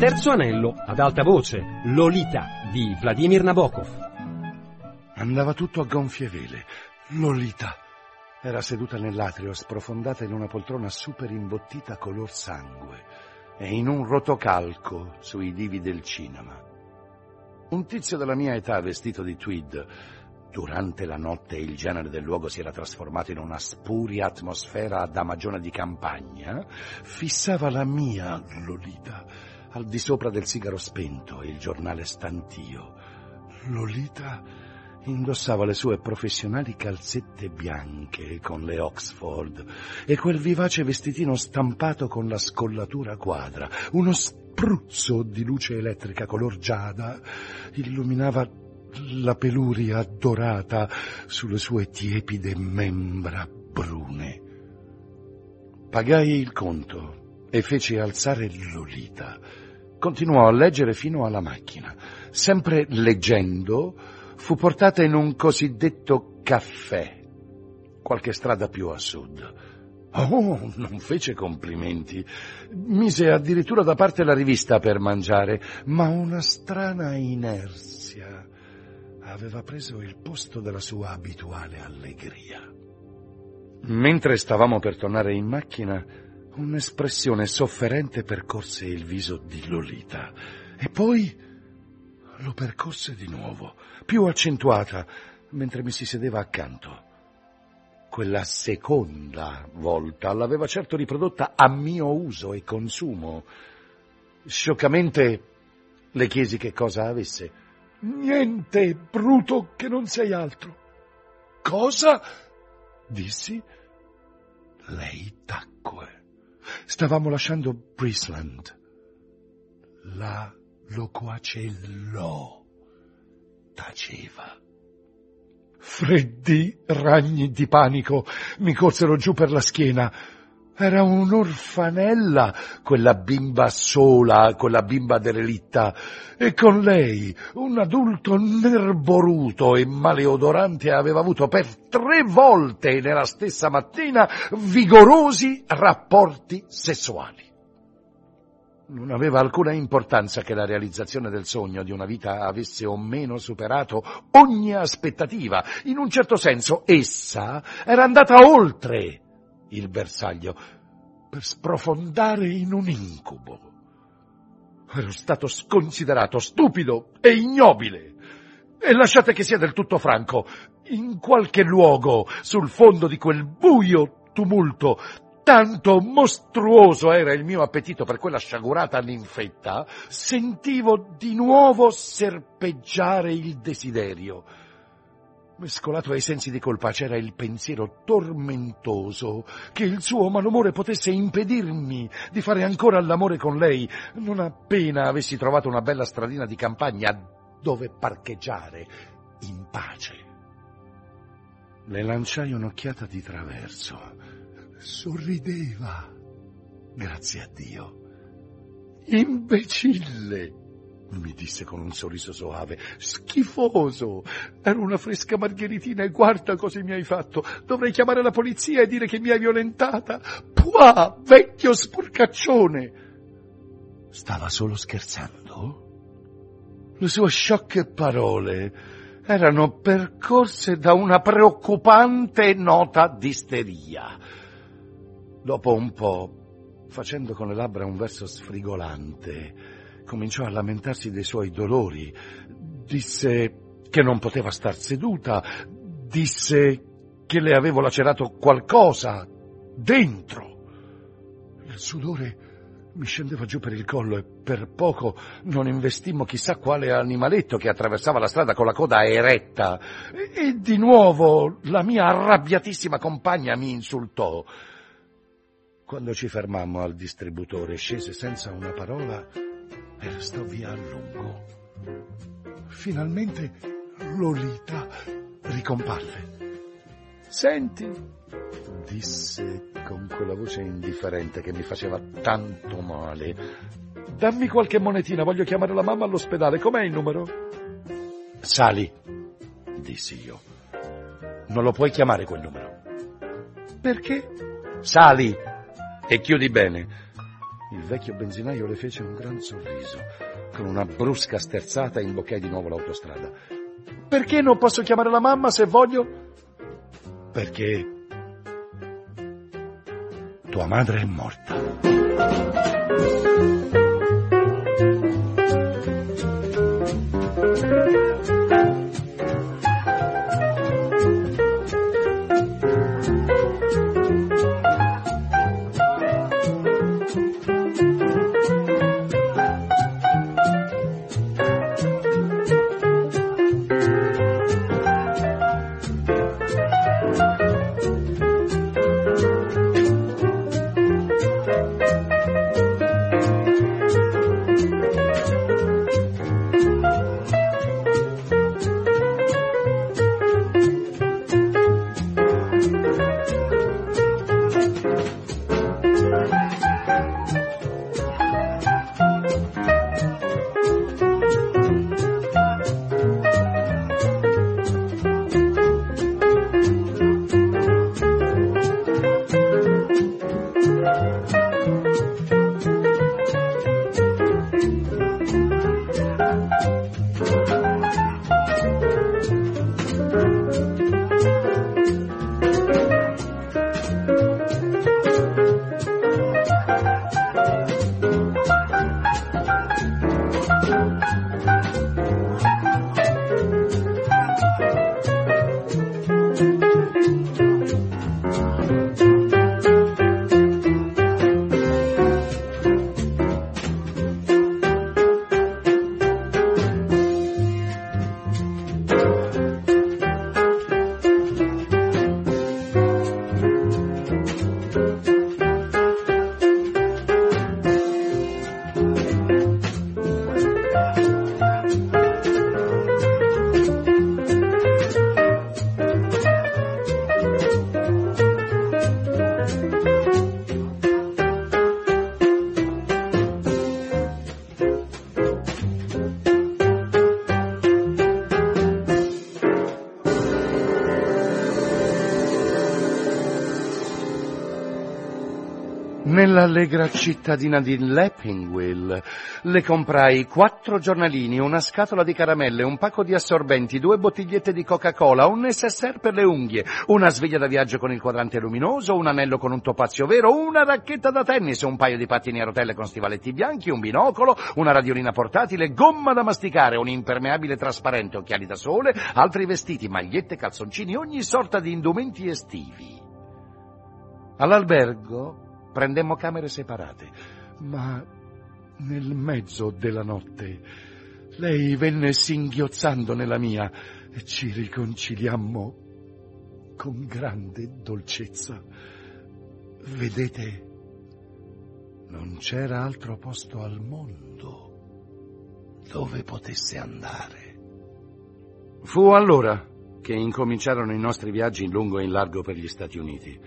Terzo anello, ad alta voce, Lolita di Vladimir Nabokov. Andava tutto a gonfie vele. Lolita era seduta nell'atrio, sprofondata in una poltrona super imbottita color sangue e in un rotocalco sui divi del cinema. Un tizio della mia età vestito di tweed Durante la notte il genere del luogo si era trasformato in una spuria atmosfera a damagione di campagna, fissava la mia Lolita al di sopra del sigaro spento e il giornale stantio. Lolita indossava le sue professionali calzette bianche con le Oxford e quel vivace vestitino stampato con la scollatura quadra. Uno spruzzo di luce elettrica color giada illuminava la peluria dorata sulle sue tiepide membra brune. Pagai il conto e feci alzare Lolita. Continuò a leggere fino alla macchina. Sempre leggendo, fu portata in un cosiddetto caffè, qualche strada più a sud. Oh, non fece complimenti. Mise addirittura da parte la rivista per mangiare, ma una strana inerzia aveva preso il posto della sua abituale allegria. Mentre stavamo per tornare in macchina, un'espressione sofferente percorse il viso di Lolita e poi lo percorse di nuovo, più accentuata, mentre mi si sedeva accanto. Quella seconda volta l'aveva certo riprodotta a mio uso e consumo. Scioccamente le chiesi che cosa avesse. Niente, bruto, che non sei altro. Cosa? dissi. Lei tacque. Stavamo lasciando Brisland. La loquacellò. Taceva. Freddi ragni di panico mi corsero giù per la schiena. Era un'orfanella, quella bimba sola, quella bimba derelitta, e con lei un adulto nerboruto e maleodorante aveva avuto per tre volte nella stessa mattina vigorosi rapporti sessuali. Non aveva alcuna importanza che la realizzazione del sogno di una vita avesse o meno superato ogni aspettativa. In un certo senso essa era andata oltre il bersaglio per sprofondare in un incubo. Ero stato sconsiderato, stupido e ignobile. E lasciate che sia del tutto franco, in qualche luogo, sul fondo di quel buio tumulto, tanto mostruoso era il mio appetito per quella sciagurata ninfetta, sentivo di nuovo serpeggiare il desiderio Mescolato ai sensi di colpa c'era il pensiero tormentoso che il suo malumore potesse impedirmi di fare ancora l'amore con lei, non appena avessi trovato una bella stradina di campagna dove parcheggiare in pace. Le lanciai un'occhiata di traverso. Sorrideva. Grazie a Dio. Imbecille! Mi disse con un sorriso soave. Schifoso! Era una fresca margheritina e guarda cosa mi hai fatto. Dovrei chiamare la polizia e dire che mi hai violentata. Pua, vecchio sporcaccione! Stava solo scherzando? Le sue sciocche parole erano percorse da una preoccupante nota d'isteria. Dopo un po', facendo con le labbra un verso sfrigolante, cominciò a lamentarsi dei suoi dolori. Disse che non poteva star seduta, disse che le avevo lacerato qualcosa dentro. Il sudore mi scendeva giù per il collo e per poco non investimmo chissà quale animaletto che attraversava la strada con la coda eretta. E, di nuovo la mia arrabbiatissima compagna mi insultò. Quando ci fermammo al distributore scese senza una parola e restò via a lungo. Finalmente Lolita ricomparve. Senti, disse con quella voce indifferente che mi faceva tanto male, dammi qualche monetina, voglio chiamare la mamma all'ospedale. Com'è il numero? Sali, dissi io. Non lo puoi chiamare quel numero. Perché? Sali e chiudi bene. Il vecchio benzinaio le fece un gran sorriso. Con una brusca sterzata imboccai di nuovo l'autostrada. Perché non posso chiamare la mamma se voglio? Perché tua madre è morta. Nell'allegra cittadina di Leppingwell le comprai quattro giornalini, una scatola di caramelle, un pacco di assorbenti, due bottigliette di Coca-Cola, un necessaire per le unghie, una sveglia da viaggio con il quadrante luminoso, un anello con un topazio vero, una racchetta da tennis, un paio di pattini a rotelle con stivaletti bianchi, un binocolo, una radiolina portatile, gomma da masticare, un impermeabile trasparente, occhiali da sole, altri vestiti, magliette, calzoncini, ogni sorta di indumenti estivi. All'albergo Prendemmo camere separate, ma nel mezzo della notte lei venne singhiozzando nella mia e ci riconciliammo con grande dolcezza. Vedete, non c'era altro posto al mondo dove potesse andare. Fu allora che incominciarono i nostri viaggi in lungo e in largo per gli Stati Uniti.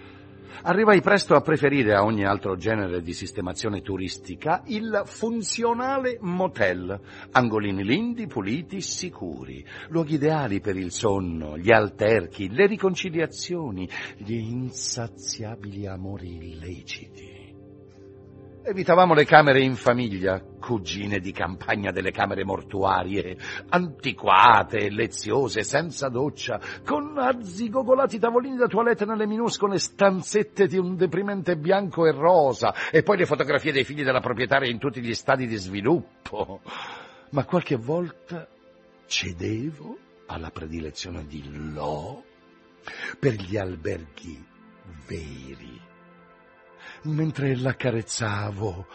Arrivai presto a preferire a ogni altro genere di sistemazione turistica il funzionale motel, angolini lindi, puliti, sicuri, luoghi ideali per il sonno, gli alterchi, le riconciliazioni, gli insaziabili amori illeciti. Evitavamo le camere in famiglia, cugine di campagna delle camere mortuarie, antiquate, leziose, senza doccia, con arzigogolati tavolini da toilette nelle minuscole stanzette di un deprimente bianco e rosa, e poi le fotografie dei figli della proprietaria in tutti gli stadi di sviluppo. Ma qualche volta cedevo alla predilezione di Lo per gli alberghi veri mentre l'accarezzavo,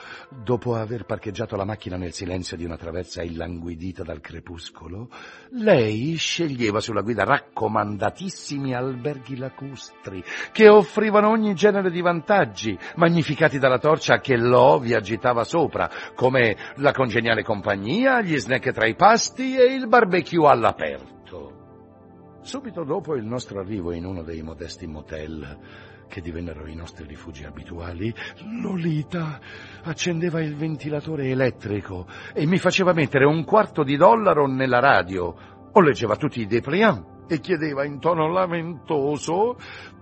dopo aver parcheggiato la macchina nel silenzio di una traversa illanguidita dal crepuscolo, lei sceglieva sulla guida raccomandatissimi alberghi lacustri che offrivano ogni genere di vantaggi, magnificati dalla torcia che l'Ovi agitava sopra, come la congeniale compagnia, gli snack tra i pasti e il barbecue all'aperto. Subito dopo il nostro arrivo in uno dei modesti motel, che divennero i nostri rifugi abituali, Lolita accendeva il ventilatore elettrico e mi faceva mettere un quarto di dollaro nella radio, o leggeva tutti i dépliant e chiedeva in tono lamentoso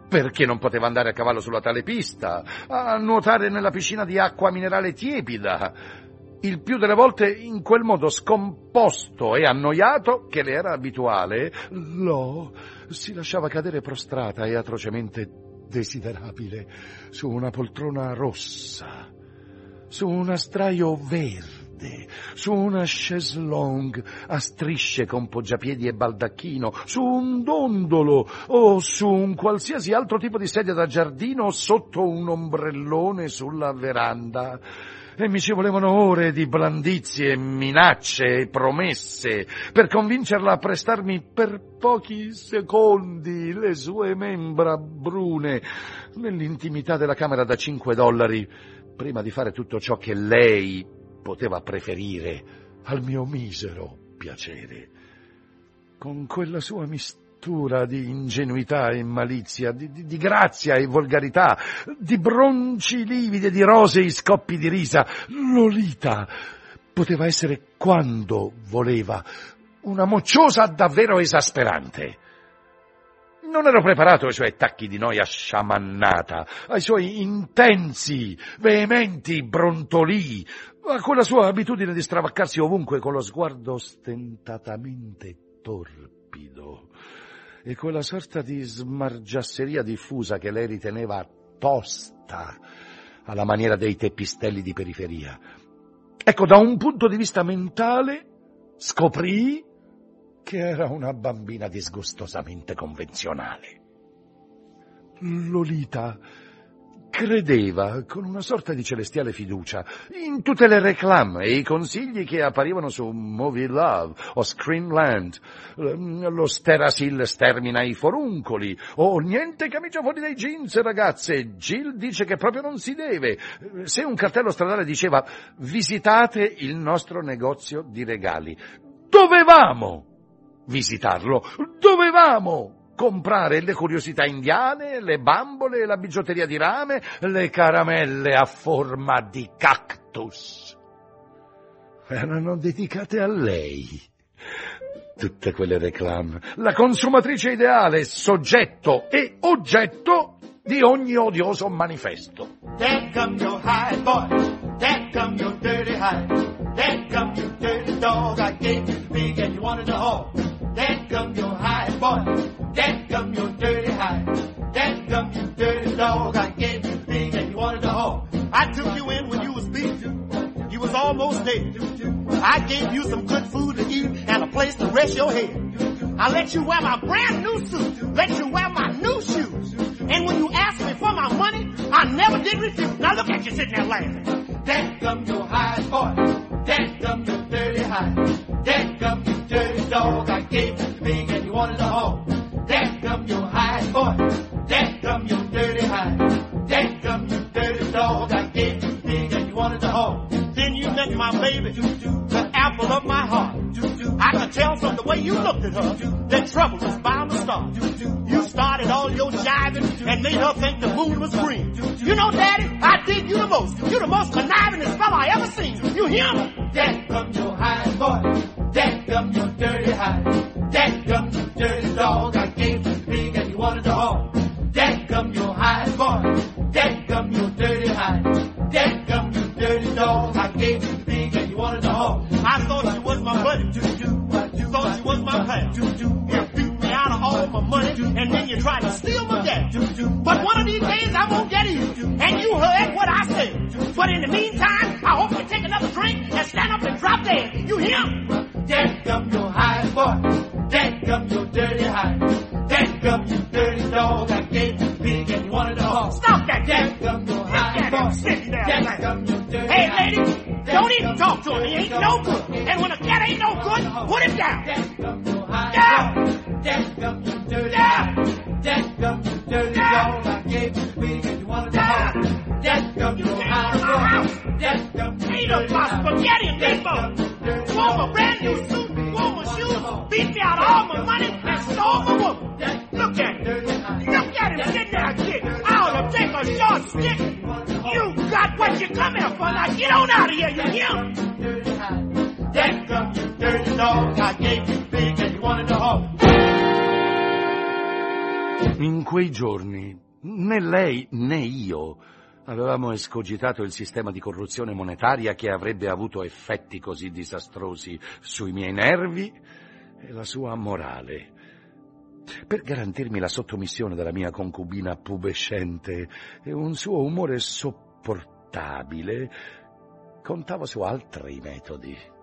perché non poteva andare a cavallo sulla tale pista, a nuotare nella piscina di acqua minerale tiepida, il più delle volte in quel modo scomposto e annoiato che le era abituale, Lo si lasciava cadere prostrata e atrocemente desiderabile su una poltrona rossa, su un astraio verde su una chaise longue a strisce con poggiapiedi e baldacchino, su un dondolo o su un qualsiasi altro tipo di sedia da giardino sotto un ombrellone sulla veranda e mi ci volevano ore di blandizie, minacce e promesse per convincerla a prestarmi per pochi secondi le sue membra brune nell'intimità della camera da cinque dollari prima di fare tutto ciò che lei poteva preferire al mio misero piacere. Con quella sua mistura di ingenuità e malizia, di, di, di grazia e volgarità, di bronci lividi e di rosei scoppi di risa, Lolita poteva essere quando voleva una mocciosa davvero esasperante. Non ero preparato ai suoi attacchi di noia sciamannata, ai suoi intensi, veementi brontolii, a quella sua abitudine di stravaccarsi ovunque con lo sguardo stentatamente torpido e quella sorta di smargiasseria diffusa che lei riteneva tosta alla maniera dei teppistelli di periferia. Ecco, da un punto di vista mentale scoprì che era una bambina disgustosamente convenzionale. Lolita credeva con una sorta di celestiale fiducia in tutte le reclame e i consigli che apparivano su Movie Love o Screenland, lo Sterasil stermina i foruncoli, o niente camicia fuori dai jeans ragazze, Jill dice che proprio non si deve. Se un cartello stradale diceva visitate il nostro negozio di regali, dovevamo visitarlo, dovevamo comprare le curiosità indiane, le bambole, la bigiotteria di rame, le caramelle a forma di cactus. Erano dedicate a lei. Tutte quelle reclame. La consumatrice ideale, soggetto e oggetto di ogni odioso manifesto. Come your high boy, Come your dirty hide. Come you dirty dog. I gave you thing and you wanted the hog. I took you in when you was beat. You was almost dead. I gave you some good food to eat and a place to rest your head. I let you wear my brand new suit. Let you wear my new shoes. And when you asked me for my money, I never did refuse. Now look at you sitting there laughing. That come was my pal. You beat me out of all my money and then you tried to steal my gas. But one of these days I'm gonna get you. And you heard what I said. But in the meantime, I hope you take another drink and stand up and drop dead. You hear? There come your high boy. There come your dirty high. There come your dirty dog. I gave you big and wanted a hog. Stop that, There come your high boy. There come your dirty Hey, lady, don't even talk to him. He ain't no good. Ain't no good, put him down. There come your high boy. There come your dirty high. There come your dirty dog. I gave you big and you wanted a hog. There come your high boy. There come your dirty high. Ain't no spaghetti, people. Wore a brand new suit, wore my shoes, beat me out all my money, and stole my woman. Look at him. Look at him sitting there, kid. I ought to take a short stick. You got what you come here for. Now get on out of here, you hear? In quei giorni né lei né io avevamo escogitato il sistema di corruzione monetaria che avrebbe avuto effetti così disastrosi sui miei nervi e la sua morale. Per garantirmi la sottomissione della mia concubina pubescente e un suo umore sopportabile, contavo su altri metodi.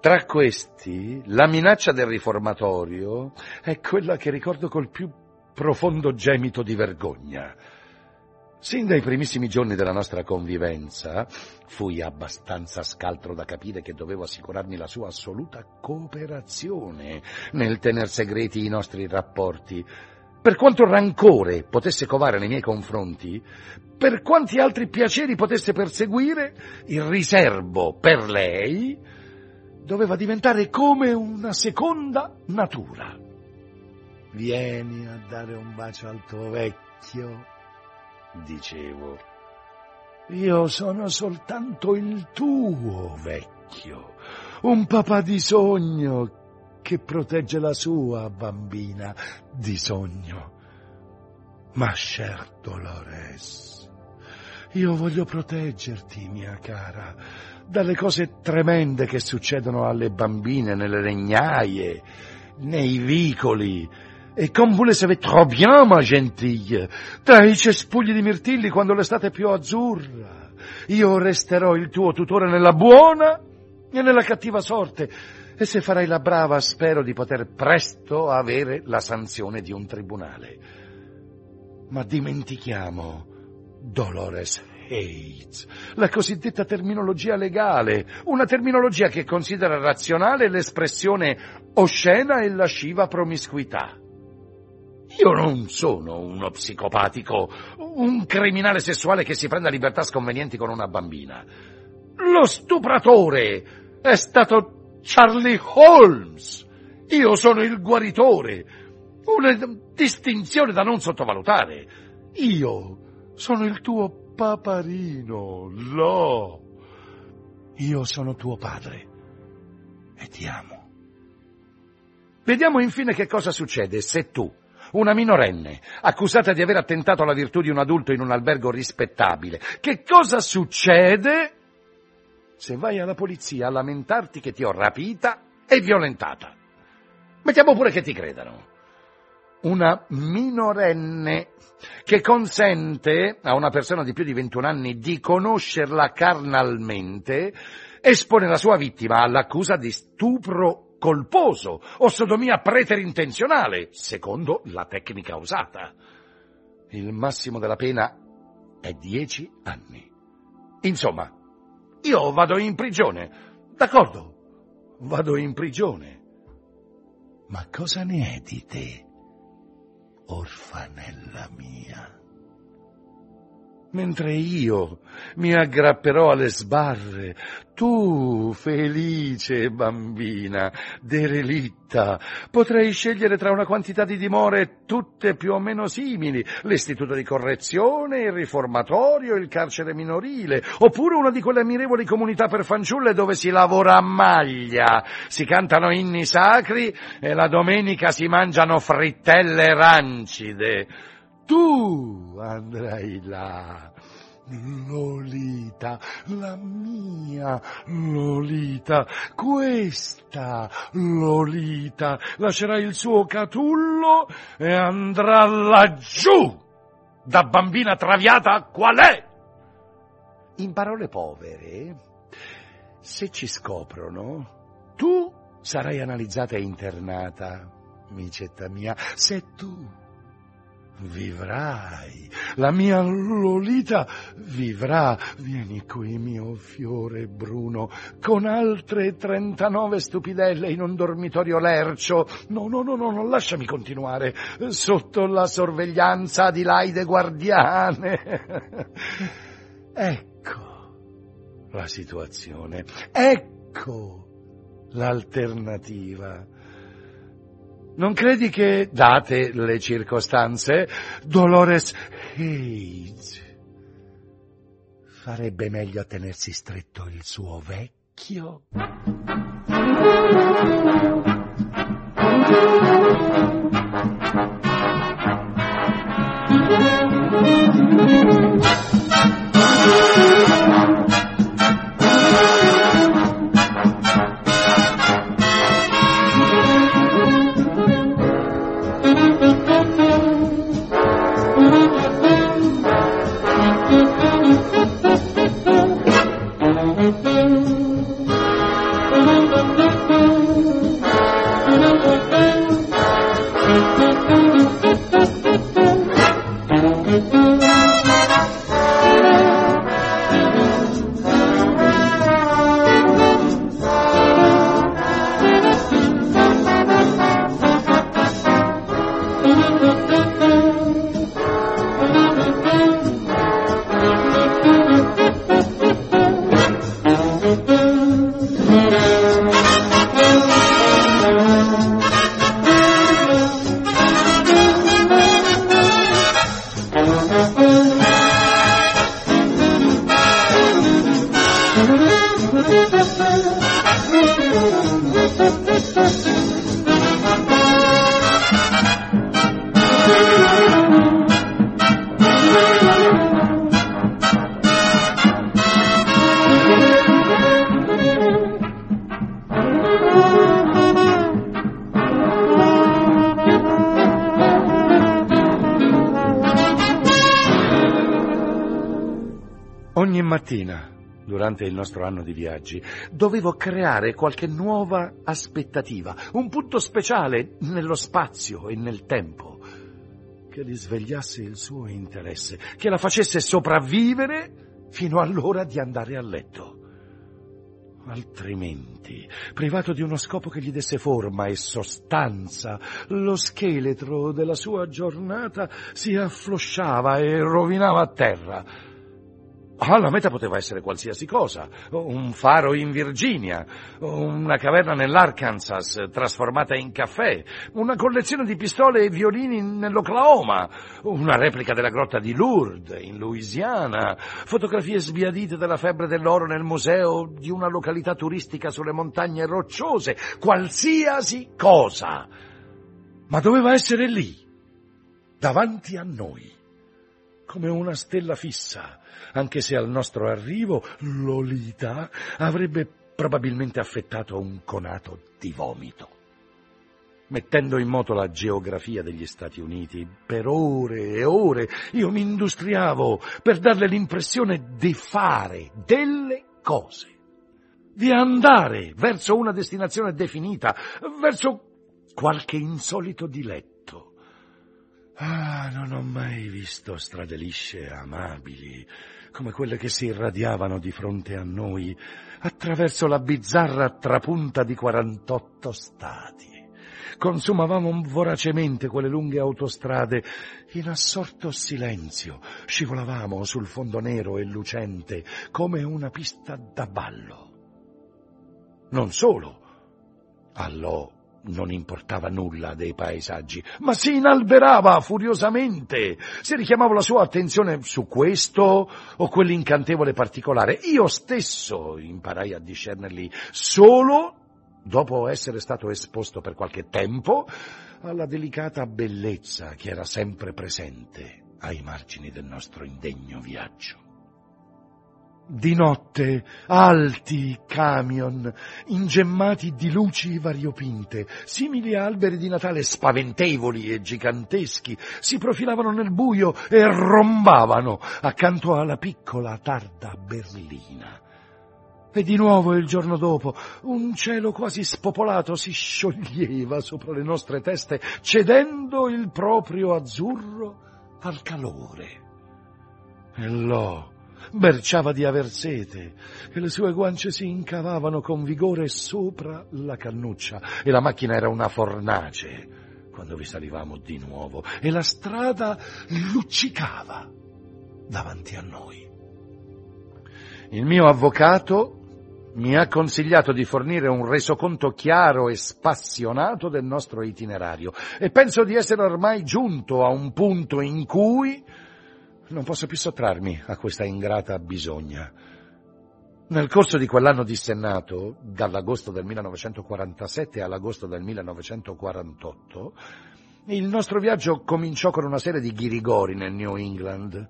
Tra questi, la minaccia del riformatorio è quella che ricordo col più profondo gemito di vergogna. Sin dai primissimi giorni della nostra convivenza fui abbastanza scaltro da capire che dovevo assicurarmi la sua assoluta cooperazione nel tener segreti i nostri rapporti. Per quanto rancore potesse covare nei miei confronti, per quanti altri piaceri potesse perseguire, il riservo per lei doveva diventare come una seconda natura. Vieni a dare un bacio al tuo vecchio, dicevo. Io sono soltanto il tuo vecchio, un papà di sogno che protegge la sua bambina di sogno. Ma cher Dolores, io voglio proteggerti, mia cara, dalle cose tremende che succedono alle bambine nelle regnaie, nei vicoli, e comme vous le savez trop bien, ma gentille, tra i cespugli di mirtilli quando l'estate è più azzurra. Io resterò il tuo tutore nella buona e nella cattiva sorte, e se farai la brava spero di poter presto avere la sanzione di un tribunale. Ma dimentichiamo Dolores Hates, la cosiddetta terminologia legale, una terminologia che considera razionale l'espressione oscena e lasciva promiscuità. Io non sono uno psicopatico, un criminale sessuale che si prende libertà sconvenienti con una bambina. Lo stupratore è stato Charlie Holmes. Io sono il guaritore. Una distinzione da non sottovalutare. Io sono il tuo paparino, Lo. Io sono tuo padre e ti amo. Vediamo infine che cosa succede se tu, una minorenne, accusata di aver attentato alla virtù di un adulto in un albergo rispettabile. Che cosa succede se vai alla polizia a lamentarti che ti ho rapita e violentata? Mettiamo pure che ti credano. Una minorenne che consente a una persona di più di 21 anni di conoscerla carnalmente espone la sua vittima all'accusa di stupro colposo o sodomia preterintenzionale, secondo la tecnica usata. Il massimo della pena è dieci anni. Insomma, io vado in prigione, d'accordo, vado in prigione. Ma cosa ne è di te, orfanella mia? Mentre io mi aggrapperò alle sbarre, tu, felice bambina, derelitta, potrai scegliere tra una quantità di dimore tutte più o meno simili, l'istituto di correzione, il riformatorio, il carcere minorile, oppure una di quelle ammirevoli comunità per fanciulle dove si lavora a maglia, si cantano inni sacri e la domenica si mangiano frittelle rancide tu andrai là. Lolita, la mia Lolita, questa Lolita lascerà il suo catullo e andrà laggiù, da bambina traviata qual è. In parole povere, se ci scoprono, tu sarai analizzata e internata, micetta mia, se tu Vivrai, la mia Lolita vivrà. Vieni qui, mio fiore bruno, con altre trentanove stupidelle in un dormitorio lercio. No, no, no, no, non lasciami continuare, sotto la sorveglianza di Laide Guardiane. ecco la situazione, ecco l'alternativa non credi che, date le circostanze, Dolores Hayes farebbe meglio a tenersi stretto il suo vecchio? Mattina, durante il nostro anno di viaggi, dovevo creare qualche nuova aspettativa, un punto speciale nello spazio e nel tempo, che risvegliasse il suo interesse, che la facesse sopravvivere fino all'ora di andare a letto. Altrimenti, privato di uno scopo che gli desse forma e sostanza, lo scheletro della sua giornata si afflosciava e rovinava a terra. Ah, la meta poteva essere qualsiasi cosa, un faro in Virginia, una caverna nell'Arkansas trasformata in caffè, una collezione di pistole e violini nell'Oklahoma, una replica della grotta di Lourdes in Louisiana, fotografie sbiadite della febbre dell'oro nel museo di una località turistica sulle montagne rocciose, qualsiasi cosa. Ma doveva essere lì, davanti a noi, come una stella fissa anche se al nostro arrivo Lolita avrebbe probabilmente affettato un conato di vomito. Mettendo in moto la geografia degli Stati Uniti, per ore e ore io mi industriavo per darle l'impressione di fare delle cose, di andare verso una destinazione definita, verso qualche insolito diletto. Ah, non ho mai visto strade lisce e amabili come quelle che si irradiavano di fronte a noi attraverso la bizzarra trapunta di 48 stati. Consumavamo voracemente quelle lunghe autostrade in assorto silenzio, scivolavamo sul fondo nero e lucente come una pista da ballo. Non solo, allò non importava nulla dei paesaggi, ma si inalberava furiosamente, si richiamava la sua attenzione su questo o quell'incantevole particolare. Io stesso imparai a discernerli solo dopo essere stato esposto per qualche tempo alla delicata bellezza che era sempre presente ai margini del nostro indegno viaggio. Di notte, alti camion, ingemmati di luci variopinte, simili a alberi di Natale spaventevoli e giganteschi, si profilavano nel buio e rombavano accanto alla piccola tarda berlina. E di nuovo il giorno dopo un cielo quasi spopolato si scioglieva sopra le nostre teste, cedendo il proprio azzurro al calore. E lo berciava di aver sete e le sue guance si incavavano con vigore sopra la cannuccia e la macchina era una fornace quando vi salivamo di nuovo e la strada luccicava davanti a noi. Il mio avvocato mi ha consigliato di fornire un resoconto chiaro e spassionato del nostro itinerario e penso di essere ormai giunto a un punto in cui non posso più sottrarmi a questa ingrata bisogna. Nel corso di quell'anno dissennato, dall'agosto del 1947 all'agosto del 1948, il nostro viaggio cominciò con una serie di ghirigori nel New England,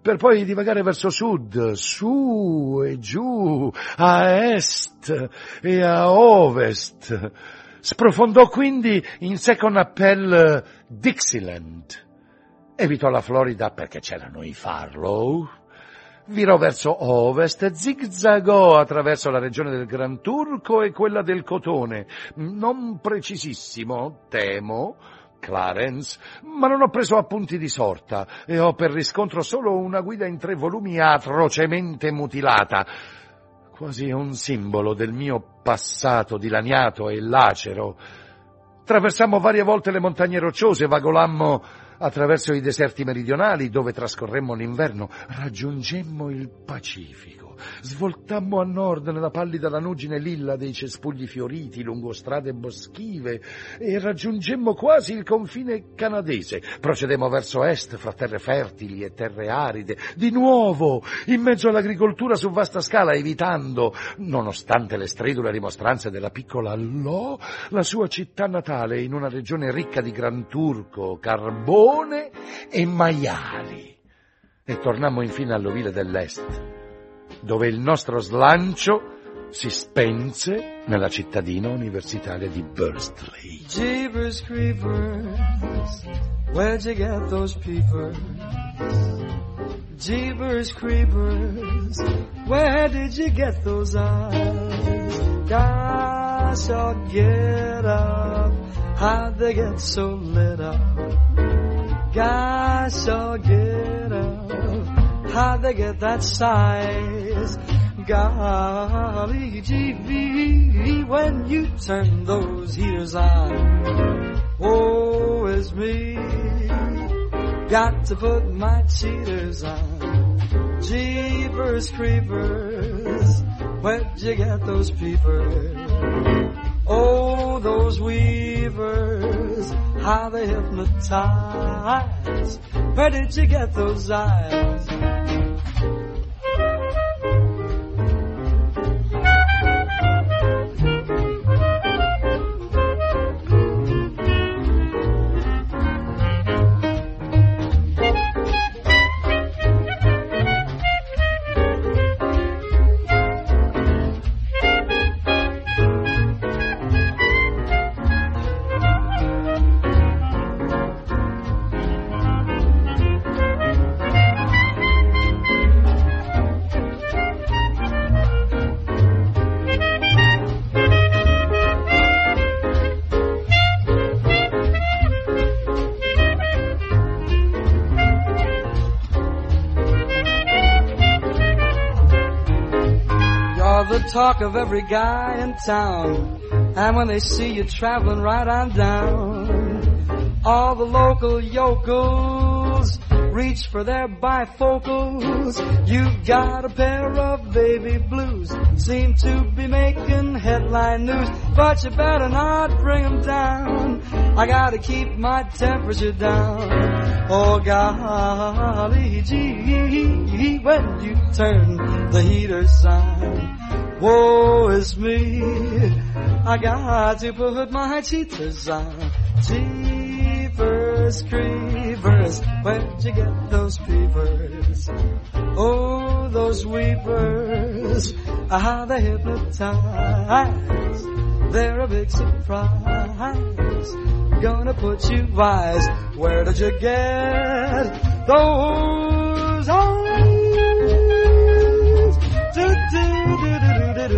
per poi divagare verso sud, su e giù, a est e a ovest. Sprofondò quindi in Second Appel Dixieland Evitò la Florida perché c'erano i Farlow. Virò verso ovest, zigzagò attraverso la regione del Gran Turco e quella del Cotone. Non precisissimo, temo, Clarence, ma non ho preso appunti di sorta e ho per riscontro solo una guida in tre volumi atrocemente mutilata, quasi un simbolo del mio passato dilaniato e lacero. Traversammo varie volte le montagne rocciose, vagolammo attraverso i deserti meridionali dove trascorremmo l'inverno, raggiungemmo il Pacifico Svoltammo a nord nella pallida lanugine lilla dei cespugli fioriti lungo strade boschive e raggiungemmo quasi il confine canadese. Procedemmo verso est fra terre fertili e terre aride, di nuovo in mezzo all'agricoltura su vasta scala, evitando, nonostante le stridule rimostranze della piccola Lo, la sua città natale in una regione ricca di gran turco, carbone e maiali. E tornammo infine all'ovile dell'est, dove il nostro slancio si spense nella cittadina universitaria di Bursley. Jeepers creepers, where'd you get those peepers? Jeepers creepers, where did you get those eyes? Gosh, I'll get up, how'd they get so lit up? Gosh, I'll get up, how'd they get that size? Golly gee, when you turn those heaters on, woe is me. Got to put my cheaters on. Jeepers creepers, where'd you get those peepers? Oh, those weavers, how they hypnotize. Where did you get those eyes? Talk of every guy in town. And when they see you traveling right on down, all the local yokels reach for their bifocals. You've got a pair of baby blues, seem to be making headline news, but you better not bring 'em down. I gotta keep my temperature down. Oh golly gee, when you turn the heater on, woe is me. I got to put my cheaters on. Jeepers creepers, where'd you get those peepers? Oh, those weepers, ah, how they hypnotize. They're a big surprise. Gonna put you wise. Where did you get those oh,